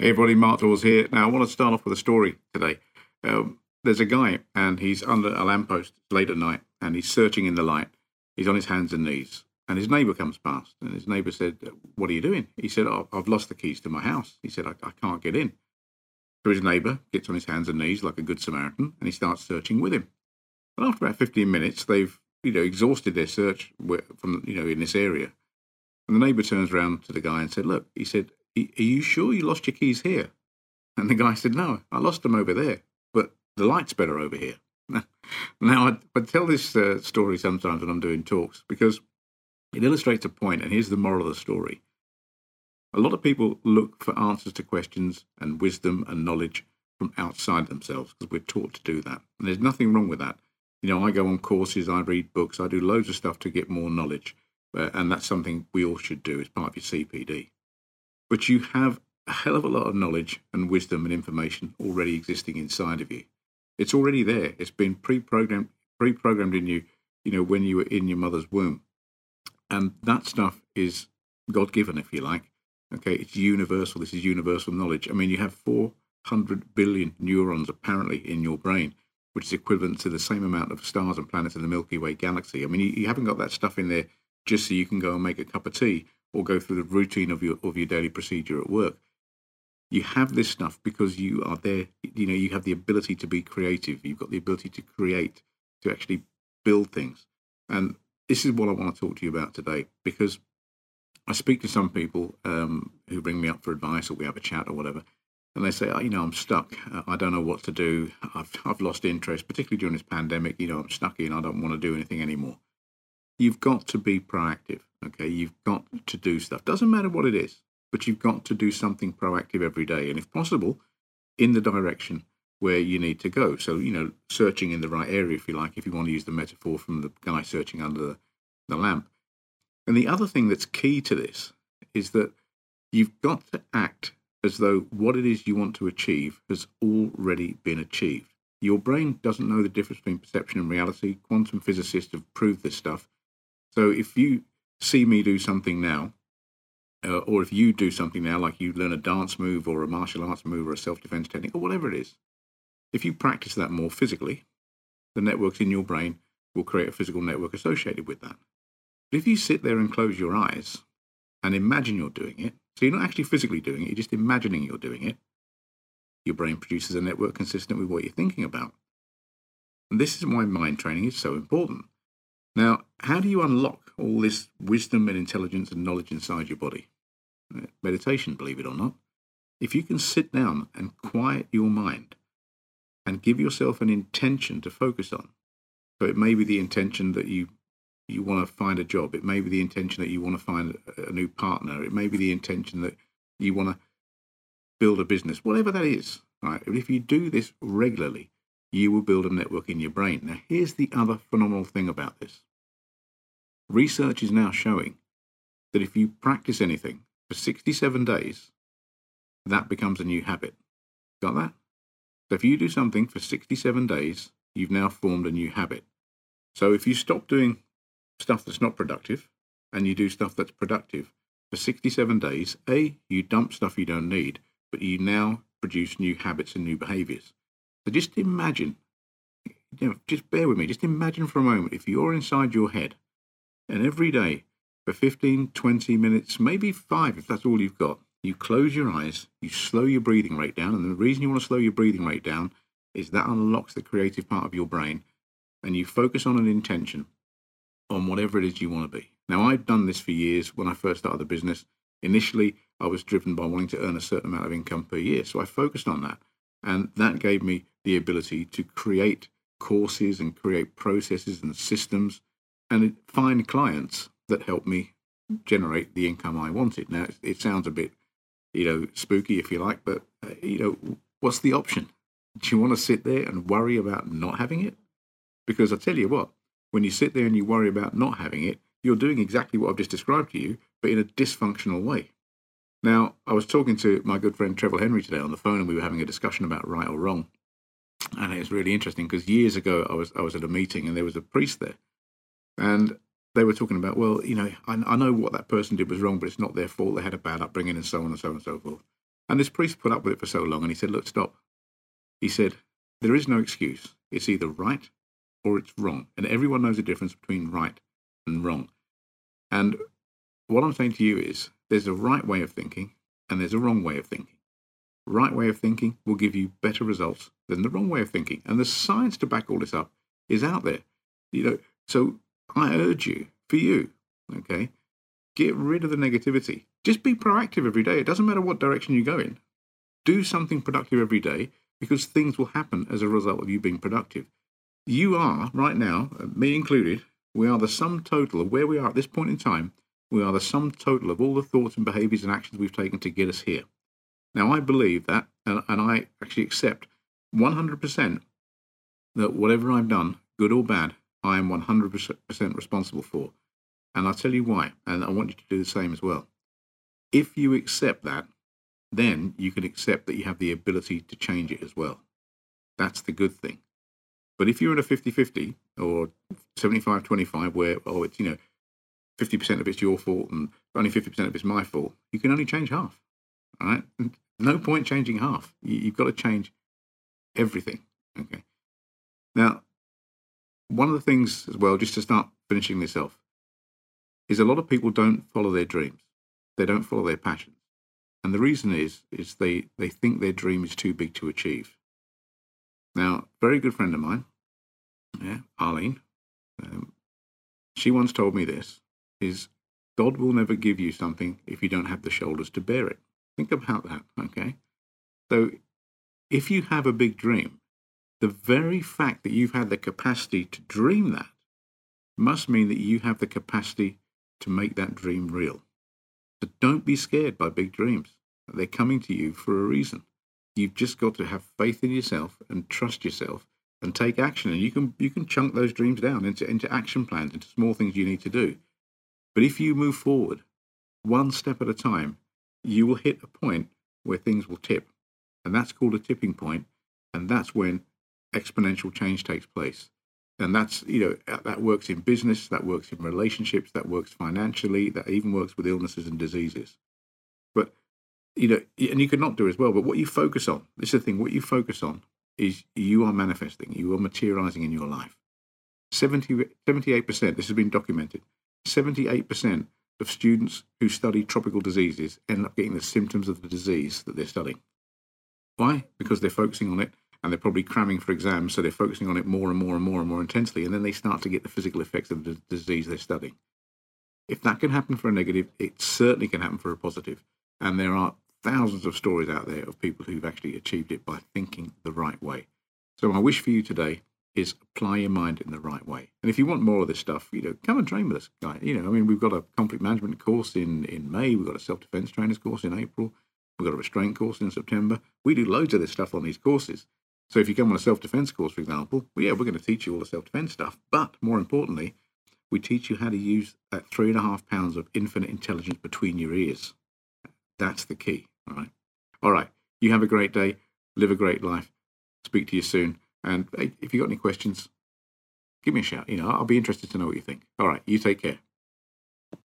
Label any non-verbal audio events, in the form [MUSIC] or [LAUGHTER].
Hey everybody, Mark Dawes here. Now I want to start off with a story today. Um, there's a guy and he's under a lamppost late at night and he's searching in the light. He's on his hands and knees and his neighbour comes past and his neighbour said, "What are you doing?" He said, oh, "I've lost the keys to my house." He said, I, "I can't get in." So his neighbour gets on his hands and knees like a good Samaritan and he starts searching with him. And after about 15 minutes, they've you know exhausted their search from you know in this area. And the neighbour turns around to the guy and said, "Look," he said, are you sure you lost your keys here? And the guy said, No, I lost them over there, but the light's better over here. [LAUGHS] now, I, I, tell this uh, story sometimes when I'm doing talks because it illustrates a point, and here's the moral of the story. A lot of people look for answers to questions and wisdom and knowledge from outside themselves because we're taught to do that. And there's nothing wrong with that. You know, I go on courses, I read books, I do loads of stuff to get more knowledge. Uh, and that's something we all should do as part of your CPD but you have a hell of a lot of knowledge and wisdom and information already existing inside of you. It's already there. It's been pre-programmed, pre-programmed in you, you know, when you were in your mother's womb, and that stuff is God-given, if you like. Okay, it's universal. This is universal knowledge. I mean, you have 400 billion neurons apparently in your brain, which is equivalent to the same amount of stars and planets in the Milky Way galaxy. I mean, you, you haven't got that stuff in there just so you can go and make a cup of tea or go through the routine of your of your daily procedure at work. You have this stuff because you are there. You know, you have the ability to be creative. You've got the ability to create, to actually build things. And this is what I want to talk to you about today because I speak to some people um, who bring me up for advice or we have a chat or whatever, and they say, oh, you know, I'm stuck. I don't know what to do. I've, I've lost interest, particularly during this pandemic. You know, I'm stuck in. I don't want to do anything anymore. You've got to be proactive. Okay, you've got to do stuff. Doesn't matter what it is, but you've got to do something proactive every day, and if possible, in the direction where you need to go. So, you know, searching in the right area, if you like, if you want to use the metaphor from the guy searching under the, the lamp. And the other thing that's key to this is that you've got to act as though what it is you want to achieve has already been achieved. Your brain doesn't know the difference between perception and reality. Quantum physicists have proved this stuff. So if you see me do something now, uh, or if you do something now, like you learn a dance move or a martial arts move or a self defense technique or whatever it is, if you practice that more physically, the networks in your brain will create a physical network associated with that. But if you sit there and close your eyes and imagine you're doing it, so you're not actually physically doing it, you're just imagining you're doing it, your brain produces a network consistent with what you're thinking about. And this is why mind training is so important. Now, how do you unlock all this wisdom and intelligence and knowledge inside your body? Uh, meditation, believe it or not. If you can sit down and quiet your mind and give yourself an intention to focus on. So it may be the intention that you you want to find a job. It may be the intention that you want to find a new partner. It may be the intention that you want to build a business. Whatever that is, right? If you do this regularly, you will build a network in your brain. Now, here's the other phenomenal thing about this. Research is now showing that if you practice anything for 67 days, that becomes a new habit. Got that? So if you do something for 67 days, you've now formed a new habit. So if you stop doing stuff that's not productive and you do stuff that's productive for 67 days, A, you dump stuff you don't need, but you now produce new habits and new behaviors. So just imagine, you know, just bear with me, just imagine for a moment if you're inside your head and every day, for 15, 20 minutes, maybe five, if that's all you've got, you close your eyes, you slow your breathing rate down. And the reason you want to slow your breathing rate down is that unlocks the creative part of your brain. And you focus on an intention on whatever it is you want to be. Now, I've done this for years when I first started the business. Initially, I was driven by wanting to earn a certain amount of income per year. So I focused on that. And that gave me the ability to create courses and create processes and systems and find clients that help me generate the income I wanted. Now, it, sounds a bit, you know, spooky if you like, but, uh, you know, what's the option? Do you want to sit there and worry about not having it? Because I tell you what, when you sit there and you worry about not having it, you're doing exactly what I've just described to you, but in a dysfunctional way. Now, I was talking to my good friend Trevor Henry today on the phone, and we were having a discussion about right or wrong. And it was really interesting because years ago I was I was at a meeting and there was a priest there, and they were talking about, well, you know, I, I, know what that person did was wrong, but it's not their fault. They had a bad upbringing and so on and so on and so forth. And this priest put up with it for so long and he said, Look, stop. He said, There is no excuse. It's either right or it's wrong. And everyone knows the difference between right and wrong. And what I'm saying to you is there's a right way of thinking and there's a wrong way of thinking. Right way of thinking will give you better results than the wrong way of thinking. And the science to back all this up is out there. You know, so I urge you, for you, okay, get rid of the negativity. Just be proactive every day. It doesn't matter what direction you go in. Do something productive every day because things will happen as a result of you being productive. You are, right now, uh, me included, we are the sum total of where we are at this point in time. We are the sum total of all the thoughts and behaviors and actions we've taken to get us here. Now, I believe that, and, and I actually accept 100% that whatever I've done, good or bad, I am 100% responsible for. And I'll tell you why, and I want you to do the same as well. If you accept that, then you can accept that you have the ability to change it as well. That's the good thing. But if you're in a 50 50 or 75 25, where, oh, it's, you know, 50% of it's your fault and only 50% of it's my fault, you can only change half. All right? No point changing half. You've got to change everything. Okay. Now, one of the things as well, just to start finishing this off, is a lot of people don't follow their dreams. They don't follow their passions. And the reason is, is they, they think their dream is too big to achieve. Now, very good friend of mine, yeah, Arlene, um, she once told me this, is God will never give you something if you don't have the shoulders to bear it. Think about that, okay? So if you have a big dream, the very fact that you've had the capacity to dream that must mean that you have the capacity to make that dream real. So don't be scared by big dreams. They're coming to you for a reason. You've just got to have faith in yourself and trust yourself and take action. And you can you can chunk those dreams down into, into action plans, into small things you need to do. But if you move forward one step at a time, you will hit a point where things will tip. And that's called a tipping point, And that's when exponential change takes place. And that's, you know, that works in business, that works in relationships, that works financially, that even works with illnesses and diseases. But, you know, and you could not do as well, but what you focus on, this is the thing, what you focus on is you are manifesting, you are materializing in your life. 70, 78%, this has been documented, 78% of students who study tropical diseases end up getting the symptoms of the disease that they're studying. Why? Because they're focusing on it and they're probably cramming for exams, so they're focusing on it more and more and more and more intensely, and then they start to get the physical effects of the disease they're studying. If that can happen for a negative, it certainly can happen for a positive. And there are thousands of stories out there of people who've actually achieved it by thinking the right way. So my wish for you today is apply your mind in the right way. And if you want more of this stuff, you know, come and train with us, guy. You know, I mean, we've got a conflict management course in in May. We've got a self defense trainers course in April. We've got a restraint course in September. We do loads of this stuff on these courses. So if you come on a self defense course, for example, well, yeah, we're going to teach you all the self defense stuff. But more importantly, we teach you how to use that three and a half pounds of infinite intelligence between your ears. That's the key. All right. All right. You have a great day. Live a great life. Speak to you soon. And if you've got any questions, give me a shout. You know, I'll be interested to know what you think. All right. You take care.